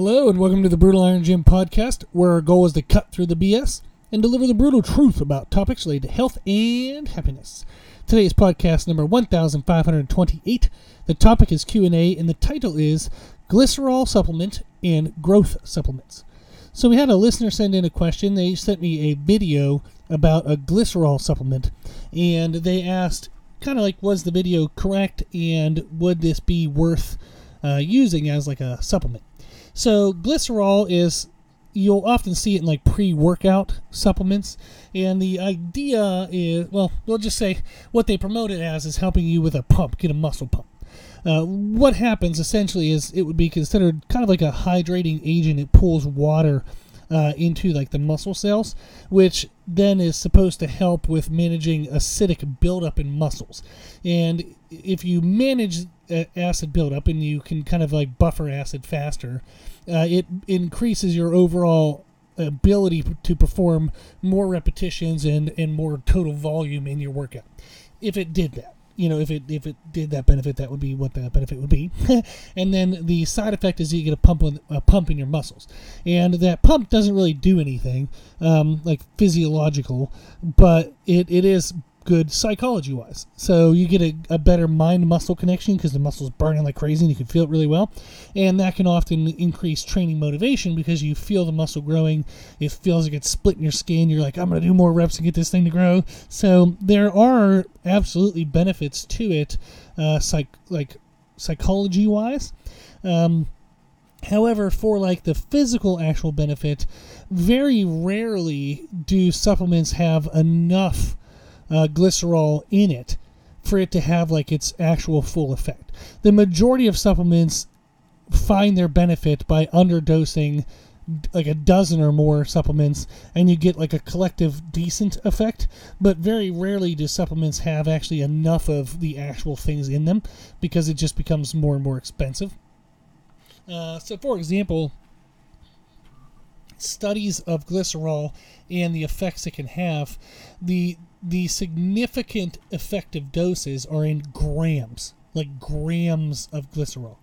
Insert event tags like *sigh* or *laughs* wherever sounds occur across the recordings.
Hello, and welcome to the Brutal Iron Gym podcast, where our goal is to cut through the BS and deliver the brutal truth about topics related to health and happiness. Today's podcast number 1528. The topic is Q&A and the title is Glycerol supplement and growth supplements. So we had a listener send in a question. They sent me a video about a glycerol supplement and they asked kind of like was the video correct and would this be worth uh, using as like a supplement? So glycerol is you'll often see it in like pre-workout supplements. And the idea is well we'll just say what they promote it as is helping you with a pump get a muscle pump. Uh, what happens essentially is it would be considered kind of like a hydrating agent. It pulls water uh, into like the muscle cells, which then is supposed to help with managing acidic buildup in muscles. And if you manage acid buildup and you can kind of like buffer acid faster, uh, it increases your overall ability to perform more repetitions and, and more total volume in your workout. If it did that you know, if it if it did that benefit, that would be what that benefit would be. *laughs* and then the side effect is you get a pump with, a pump in your muscles, and that pump doesn't really do anything um, like physiological, but it, it is good psychology wise. So you get a, a better mind muscle connection because the muscle's burning like crazy and you can feel it really well. And that can often increase training motivation because you feel the muscle growing. It feels like it's splitting your skin. You're like, I'm going to do more reps and get this thing to grow. So there are absolutely benefits to it, uh, psych, like psychology wise. Um, However, for like the physical actual benefit, very rarely do supplements have enough uh, glycerol in it for it to have like its actual full effect. The majority of supplements find their benefit by underdosing like a dozen or more supplements and you get like a collective decent effect but very rarely do supplements have actually enough of the actual things in them because it just becomes more and more expensive uh, so for example studies of glycerol and the effects it can have the the significant effective doses are in grams, like grams of glycerol.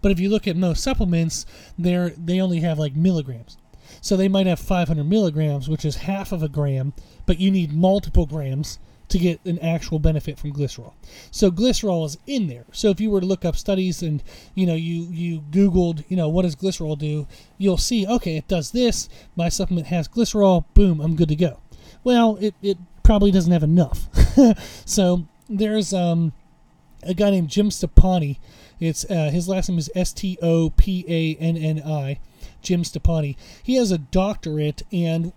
But if you look at most supplements, they're they only have like milligrams. So they might have 500 milligrams, which is half of a gram, but you need multiple grams to get an actual benefit from glycerol. So glycerol is in there. So if you were to look up studies and you know you you googled, you know, what does glycerol do, you'll see, okay, it does this. My supplement has glycerol, boom, I'm good to go. Well, it, it probably doesn't have enough. *laughs* so there's um, a guy named Jim Stoppani. It's uh, his last name is S T O P A N N I. Jim Stoppani. He has a doctorate, and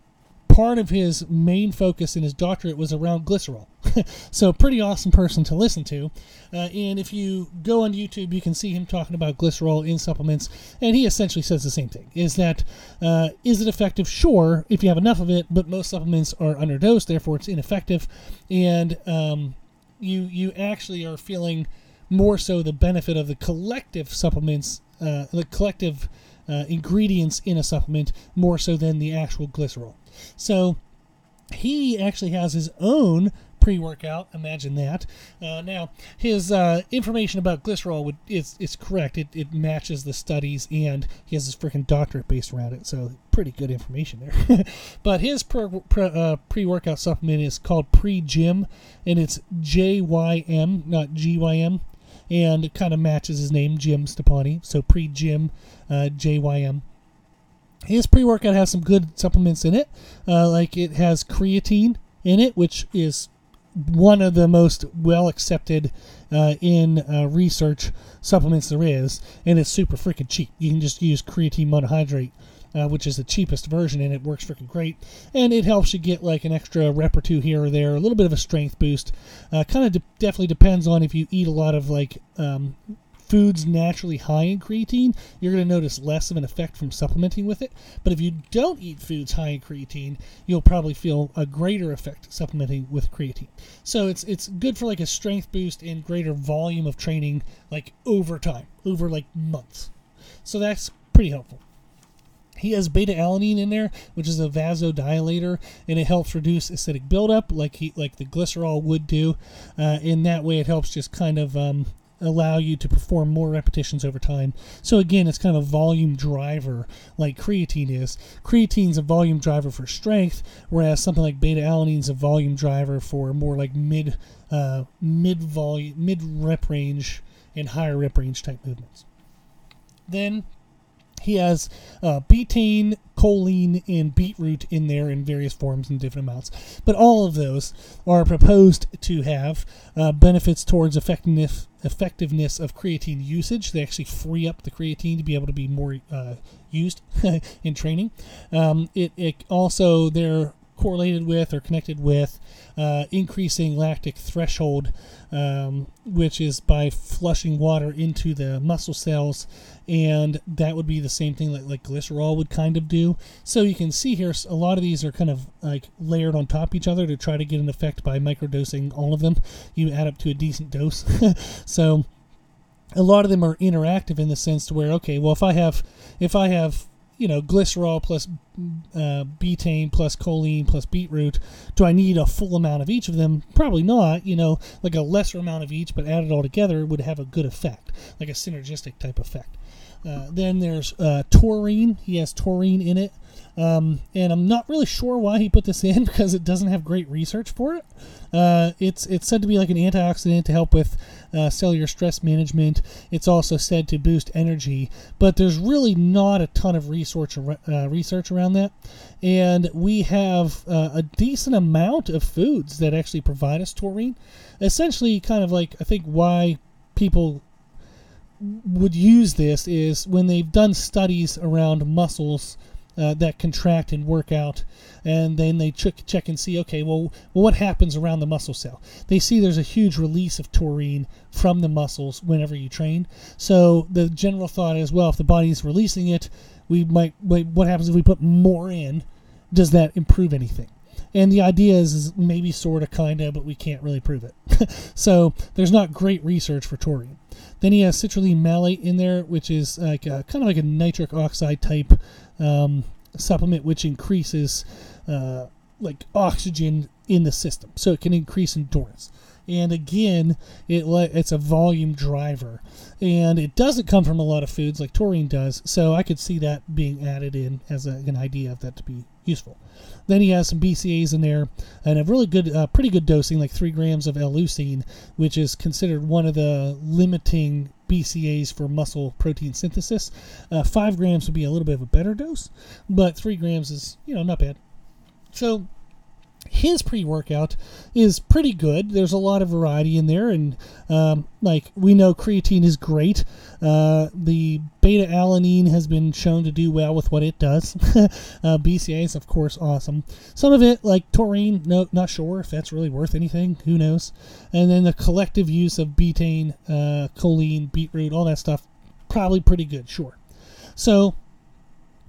part of his main focus in his doctorate was around glycerol. *laughs* so, pretty awesome person to listen to. Uh, and if you go on YouTube, you can see him talking about glycerol in supplements, and he essentially says the same thing: is that uh, is it effective? Sure, if you have enough of it, but most supplements are underdosed, therefore it's ineffective, and um, you you actually are feeling more so the benefit of the collective supplements, uh, the collective uh, ingredients in a supplement, more so than the actual glycerol. So he actually has his own pre-workout. Imagine that. Uh, now, his uh, information about glycerol would is is correct. It, it matches the studies, and he has his freaking doctorate based around it. So pretty good information there. *laughs* but his pre, uh, pre-workout supplement is called Pre-JYM, and it's J Y M, not G Y M, and it kind of matches his name, Jim Stoppani. So Pre-JYM, uh, J Y M. His pre workout has some good supplements in it, uh, like it has creatine in it, which is one of the most well accepted uh, in uh, research supplements there is, and it's super freaking cheap. You can just use creatine monohydrate, uh, which is the cheapest version, and it works freaking great. And it helps you get like an extra rep or two here or there, a little bit of a strength boost. Uh, kind of de- definitely depends on if you eat a lot of like um, foods naturally high in creatine, you're going to notice less of an effect from supplementing with it. But if you don't eat foods high in creatine, you'll probably feel a greater effect supplementing with creatine. So it's it's good for like a strength boost and greater volume of training like over time, over like months. So that's pretty helpful. He has beta alanine in there, which is a vasodilator, and it helps reduce acidic buildup, like he like the glycerol would do. Uh, in that way, it helps just kind of um, allow you to perform more repetitions over time. So again, it's kind of volume driver like creatine is. Creatine's a volume driver for strength, whereas something like beta alanine's a volume driver for more like mid uh, mid volume mid rep range and higher rep range type movements. Then he has uh, betaine, choline, and beetroot in there in various forms and different amounts. But all of those are proposed to have uh, benefits towards effectiveness effectiveness of creatine usage. They actually free up the creatine to be able to be more uh, used *laughs* in training. Um, it, it also they're correlated with or connected with uh, increasing lactic threshold, um, which is by flushing water into the muscle cells, and that would be the same thing that like glycerol would kind of do. So you can see here a lot of these are kind of like layered on top of each other to try to get an effect by microdosing all of them. You add up to a decent dose. *laughs* so a lot of them are interactive in the sense to where okay, well if I have if I have you know, glycerol plus uh, betaine plus choline plus beetroot. Do I need a full amount of each of them? Probably not. You know, like a lesser amount of each, but added all together would have a good effect, like a synergistic type effect. Uh, then there's uh, taurine. He has taurine in it. Um, and I'm not really sure why he put this *laughs* in because it doesn't have great research for it. Uh, it's it's said to be like an antioxidant to help with uh, cellular stress management. It's also said to boost energy, but there's really not a ton of research uh, research around that. And we have uh, a decent amount of foods that actually provide us taurine. Essentially, kind of like I think why people would use this is when they've done studies around muscles uh, that contract and work out, and then they check, check and see, okay, well, what happens around the muscle cell? They see there's a huge release of taurine from the muscles whenever you train. So the general thought is, well, if the body's releasing it, we might. Wait, What happens if we put more in? Does that improve anything? And the idea is, is maybe sort of, kind of, but we can't really prove it. *laughs* so there's not great research for taurine. Then he has citrulline malate in there, which is like a, kind of like a nitric oxide type um, supplement, which increases uh, like oxygen in the system, so it can increase endurance. And again, it it's a volume driver, and it doesn't come from a lot of foods like taurine does. So I could see that being added in as a, an idea of that to be useful. Then he has some BCAAs in there and a really good, uh, pretty good dosing, like three grams of L-leucine, which is considered one of the limiting BCAAs for muscle protein synthesis. Uh, five grams would be a little bit of a better dose, but three grams is, you know, not bad. So his pre-workout is pretty good. There's a lot of variety in there, and um, like we know, creatine is great. Uh, the beta alanine has been shown to do well with what it does. *laughs* uh, BCA is of course awesome. Some of it, like taurine, no, not sure if that's really worth anything. Who knows? And then the collective use of betaine, uh, choline, beetroot, all that stuff, probably pretty good. Sure. So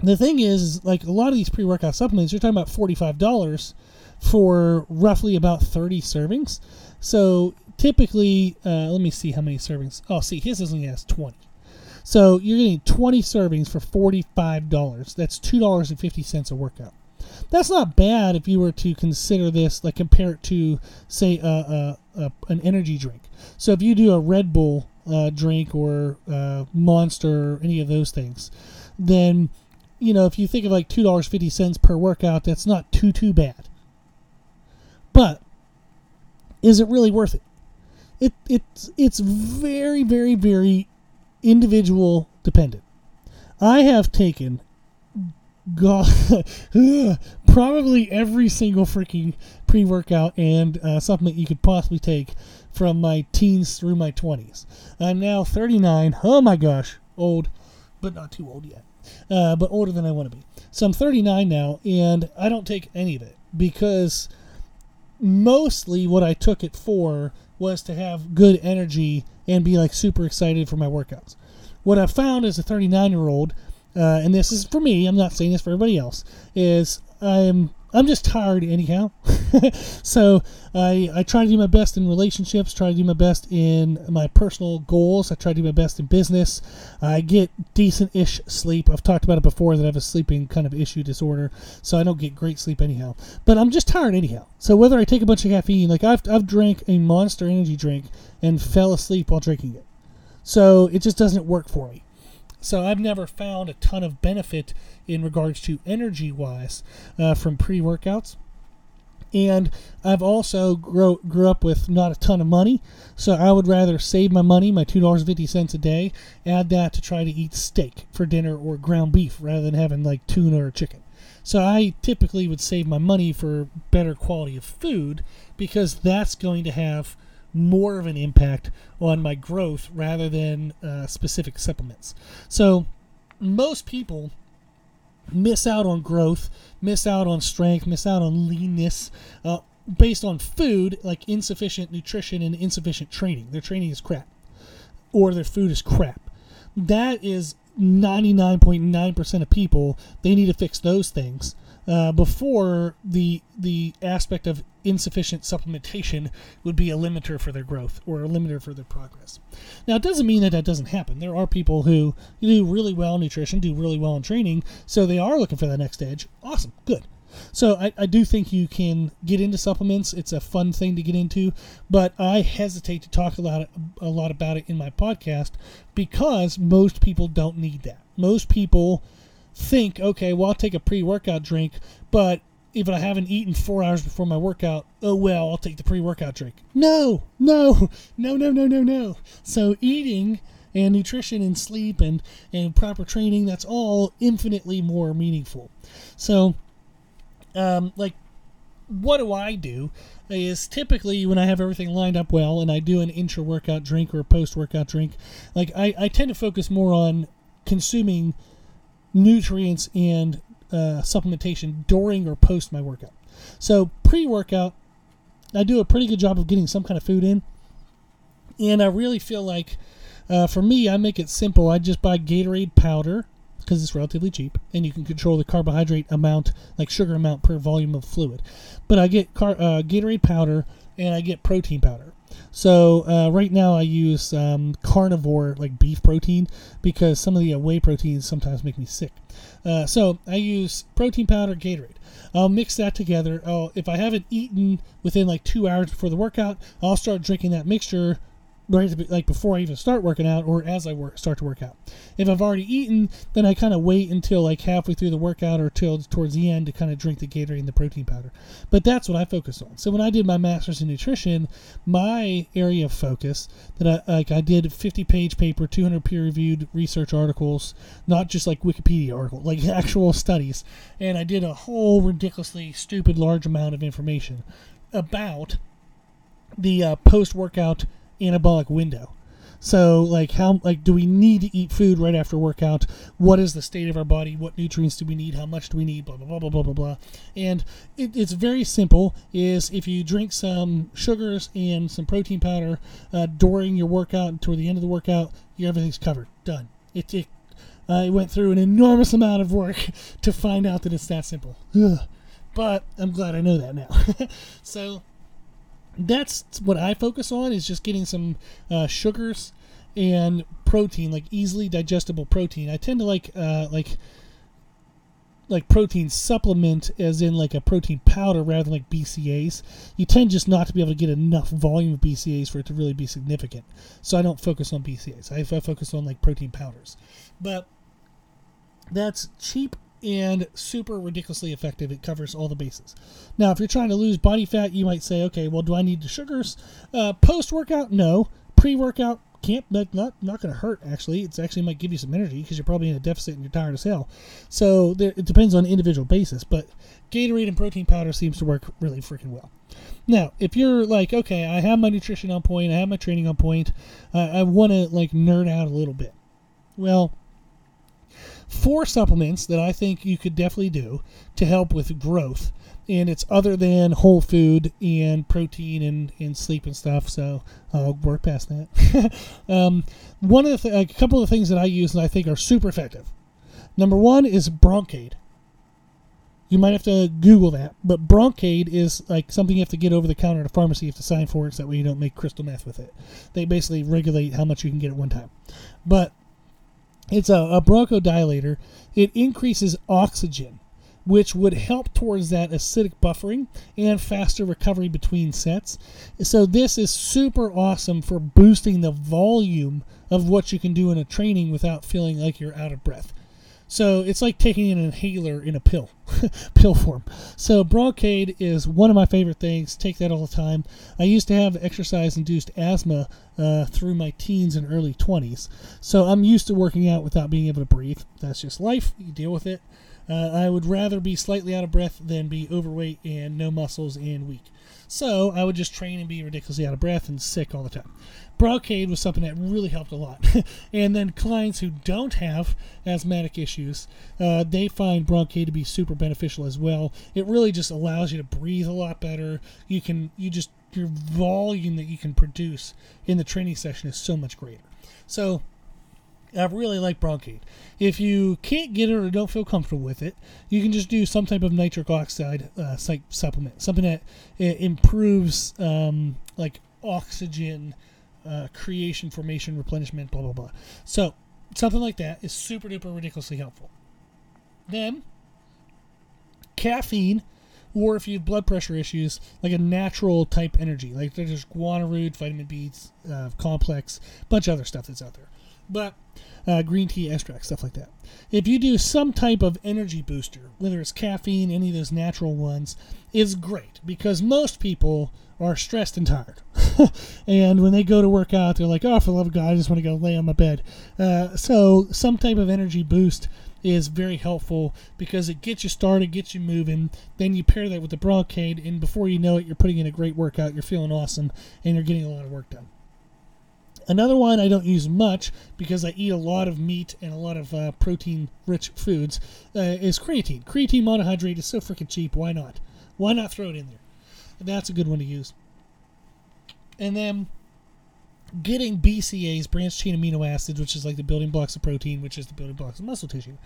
the thing is, like a lot of these pre-workout supplements, you're talking about forty-five dollars for roughly about 30 servings. So typically, uh, let me see how many servings. Oh, see, his only has 20. So you're getting 20 servings for $45. That's $2.50 a workout. That's not bad if you were to consider this, like compare it to, say, uh, an energy drink. So if you do a Red Bull uh, drink or uh, Monster or any of those things, then you know if you think of like two dollars fifty cents per workout, that's not too too bad. But is it really worth it? It it's it's very very very individual dependent. I have taken God, *laughs* probably every single freaking pre-workout and uh, supplement you could possibly take from my teens through my 20s. I'm now 39. Oh my gosh, old, but not too old yet. Uh, but older than I want to be. So I'm 39 now, and I don't take any of it because mostly what I took it for was to have good energy and be like super excited for my workouts. What I found as a 39 year old, uh, and this is for me, I'm not saying this for everybody else, is I'm I'm just tired anyhow. *laughs* so I, I try to do my best in relationships, try to do my best in my personal goals. I try to do my best in business. I get decent ish sleep. I've talked about it before that I have a sleeping kind of issue disorder, so I don't get great sleep anyhow. But I'm just tired anyhow. So whether I take a bunch of caffeine, like I've, I've drank a monster energy drink and fell asleep while drinking it. So it just doesn't work for me. So I've never found a ton of benefit in regards to energy wise uh, from pre workouts. And I've also grow, grew up with not a ton of money, so I would rather save my money, my two dollars fifty cents a day, add that to try to eat steak for dinner or ground beef rather than having like tuna or chicken. So I typically would save my money for better quality of food because that's going to have more of an impact on my growth rather than uh, specific supplements. So most people miss out on growth, miss out on strength, miss out on leanness uh, based on food like insufficient nutrition and insufficient training. Their training is crap, or their food is crap. That is 99.9% of people. They need to fix those things uh, before the the aspect of insufficient supplementation would be a limiter for their growth or a limiter for their progress. Now, it doesn't mean that that doesn't happen. There are people who do really well in nutrition, do really well in training, so they are looking for that next edge. Awesome, good. So I, I do think you can get into supplements. It's a fun thing to get into, but I hesitate to talk a lot a lot about it in my podcast because most people don't need that. Most people think, okay, well I'll take a pre-workout drink, but if I haven't eaten four hours before my workout, oh well, I'll take the pre-workout drink. No, no, *laughs* no, no, no, no, no. So eating and nutrition and sleep and, and proper training, that's all infinitely more meaningful. So um, like what do I do is typically when I have everything lined up well and I do an intra workout drink or a post workout drink, like I, I tend to focus more on consuming nutrients and uh, supplementation during or post my workout. So pre workout, I do a pretty good job of getting some kind of food in. And I really feel like uh, for me, I make it simple. I just buy Gatorade powder because it's relatively cheap and you can control the carbohydrate amount, like sugar amount per volume of fluid. But I get car- uh, Gatorade powder and I get protein powder. So uh, right now I use um, carnivore like beef protein because some of the uh, whey proteins sometimes make me sick. Uh, so I use protein powder, Gatorade. I'll mix that together. If I haven't eaten within like two hours before the workout, I'll start drinking that mixture right like before I even start working out or as I work start to work out. If I've already eaten, then I kind of wait until like halfway through the workout or till towards the end to kind of drink the Gatorade and the protein powder. But that's what I focus on. So when I did my masters in nutrition, my area of focus that I like I did 50 page paper, 200 peer reviewed research articles, not just like Wikipedia article, like *laughs* actual studies, and I did a whole ridiculously stupid large amount of information about the uh, post workout anabolic window. So, like, how like do we need to eat food right after workout? What is the state of our body? What nutrients do we need? How much do we need? Blah blah blah blah blah blah blah. And it, it's very simple. Is if you drink some sugars and some protein powder uh, during your workout and toward the end of the workout, you everything's covered. Done. It, it I went through an enormous amount of work *laughs* to find out that it's that simple. Ugh. But I'm glad I know that now. *laughs* so that's what I focus on is just getting some uh, sugars and protein, like easily digestible protein. I tend to like uh, like like protein supplement, as in like a protein powder rather than like BCAAs. You tend just not to be able to get enough volume of BCAAs for it to really be significant. So I don't focus on BCAAs. I, I focus on like protein powders, but that's cheap and super ridiculously effective. It covers all the bases. Now, if you're trying to lose body fat, you might say, okay, well, do I need the sugars? Uh, Post workout, no. Pre workout, can't not not, not going to hurt actually it's actually might give you some energy because you're probably in a deficit and you're tired as hell so there, it depends on individual basis but gatorade and protein powder seems to work really freaking well now if you're like okay i have my nutrition on point i have my training on point uh, i want to like nerd out a little bit well four supplements that I think you could definitely do to help with growth. And it's other than whole food and protein and, and sleep and stuff. So I'll work past that. *laughs* um, one of the th- a couple of things that I use and I think are super effective. Number one is Bronkaid. You might have to Google that, but Bronkaid is like something you have to get over the counter at a pharmacy. You have to sign for it, so that way you don't make crystal meth with it. They basically regulate how much you can get at one time. But it's a, a bronchodilator. It increases oxygen, which would help towards that acidic buffering and faster recovery between sets. So this is super awesome for boosting the volume of what you can do in a training without feeling like you're out of breath. So it's like taking an inhaler in a pill, *laughs* pill form. So Bronkaid is one of my favorite things. Take that all the time. I used to have exercise-induced asthma uh, through my teens and early 20s, so I'm used to working out without being able to breathe. That's just life. You deal with it. Uh, I would rather be slightly out of breath than be overweight and no muscles and weak. So I would just train and be ridiculously out of breath and sick all the time. Bronkaid was something that really helped a lot. *laughs* and then clients who don't have asthmatic issues, uh, they find Bronkaid to be super beneficial as well. It really just allows you to breathe a lot better. You can, you just, your volume that you can produce in the training session is so much greater. So I really like Bronkaid. If you can't get it or don't feel comfortable with it, you can just do some type of nitric oxide uh, supplement, something that improves um, like oxygen uh, creation, formation, replenishment, blah blah blah. So something like that is super duper ridiculously helpful. Then caffeine, or if you have blood pressure issues, like a natural type energy, like there's guarana root, vitamin B uh, complex, bunch of other stuff that's out there but uh, green tea extract, stuff like that. If you do some type of energy booster, whether it's caffeine, any of those natural ones, is great because most people are stressed and tired. *laughs* and when they go to work out, they're like, oh, for the love of God, I just want to go lay on my bed. Uh, so some type of energy boost is very helpful because it gets you started, gets you moving. Then you pair that with the Bronkaid, and before you know it, you're putting in a great workout. You're feeling awesome, and you're getting a lot of work done. Another one I don't use much because I eat a lot of meat and a lot of uh, protein rich foods uh, is creatine. Creatine monohydrate is so freaking cheap. Why not? Why not throw it in there? That's a good one to use. And then getting BCAAs, branched chain amino acids, which is like the building blocks of protein, which is the building blocks of muscle tissue.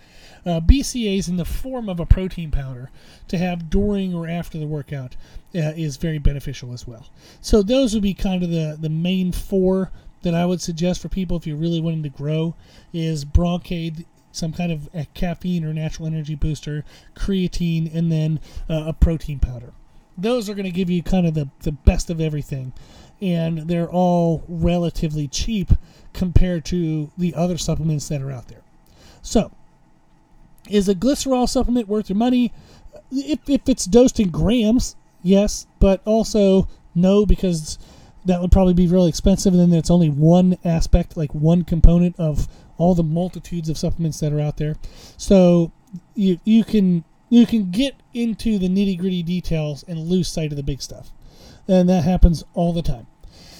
Uh, BCAAs in the form of a protein powder to have during or after the workout uh, is very beneficial as well. So those would be kind of the, the main four that I would suggest for people if you're really wanting to grow is Bronkaid, some kind of a caffeine or natural energy booster, creatine, and then uh, a protein powder. Those are going to give you kind of the, the best of everything. And they're all relatively cheap compared to the other supplements that are out there. So, is a glycerol supplement worth your money? If, if it's dosed in grams, yes, but also no, because that would probably be really expensive. And then it's only one aspect, like one component of all the multitudes of supplements that are out there. So you you can you can get into the nitty gritty details and lose sight of the big stuff, and that happens all the time.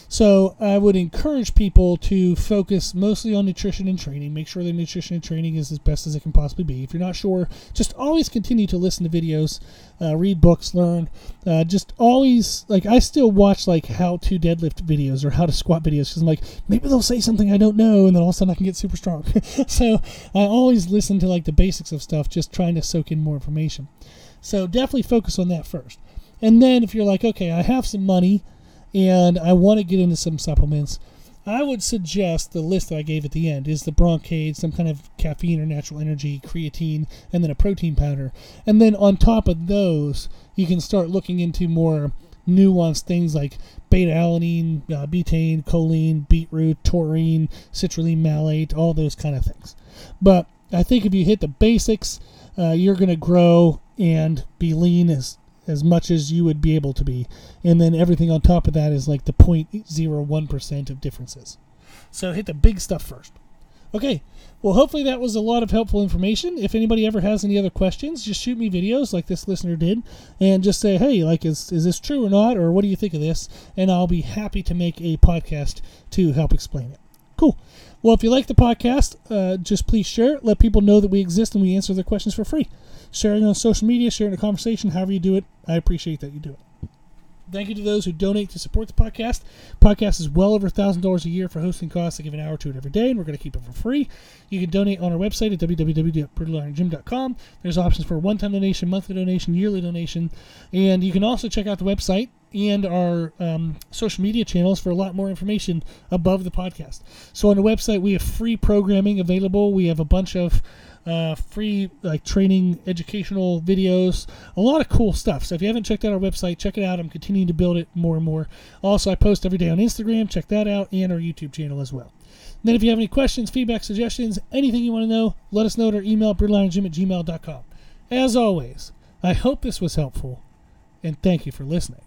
So I would encourage people to focus mostly on nutrition and training. Make sure their nutrition and training is as best as it can possibly be. If you're not sure, just always continue to listen to videos, uh, read books, learn. Uh, just always like I still watch like how to deadlift videos or how to squat videos because I'm like maybe they'll say something I don't know, and then all of a sudden I can get super strong. *laughs* so I always listen to like the basics of stuff, just trying to soak in more information. So definitely focus on that first. And then if you're like, okay, I have some money and I want to get into some supplements, I would suggest the list that I gave at the end is the Bronkaid, some kind of caffeine or natural energy, creatine, and then a protein powder. And then on top of those, you can start looking into more nuanced things like beta alanine, uh, betaine, choline, beetroot, taurine, citrulline malate, all those kind of things. But I think if you hit the basics, uh, you're going to grow and be lean as as much as you would be able to be. And then everything on top of that is like the 0.01% of differences. So hit the big stuff first. Okay, well, hopefully that was a lot of helpful information. If anybody ever has any other questions, just shoot me videos like this listener did, and just say, "Hey, like, is is this true or not, or what do you think of this?" And I'll be happy to make a podcast to help explain it. Cool. Well, if you like the podcast, uh, just please share it. Let people know that we exist and we answer their questions for free sharing on social media, sharing a conversation, however you do it. I appreciate that you do it. Thank you to those who donate to support the podcast. Podcast is well over $1,000 a year for hosting costs. I give an hour to it every day, and we're going to keep it for free. You can donate on our website at www.brutalirongym.com. There's options for one-time donation, monthly donation, yearly donation, and you can also check out the website and our um, social media channels for a lot more information above the podcast. So on the website, we have free programming available. We have a bunch of uh, free like training, educational videos, a lot of cool stuff. So if you haven't checked out our website, check it out. I'm continuing to build it more and more. Also, I post every day on Instagram. Check that out and our YouTube channel as well. then if you have any questions, feedback, suggestions, anything you want to know, let us know at our email, brutalirongym at gmail.com. As always, I hope this was helpful, and thank you for listening.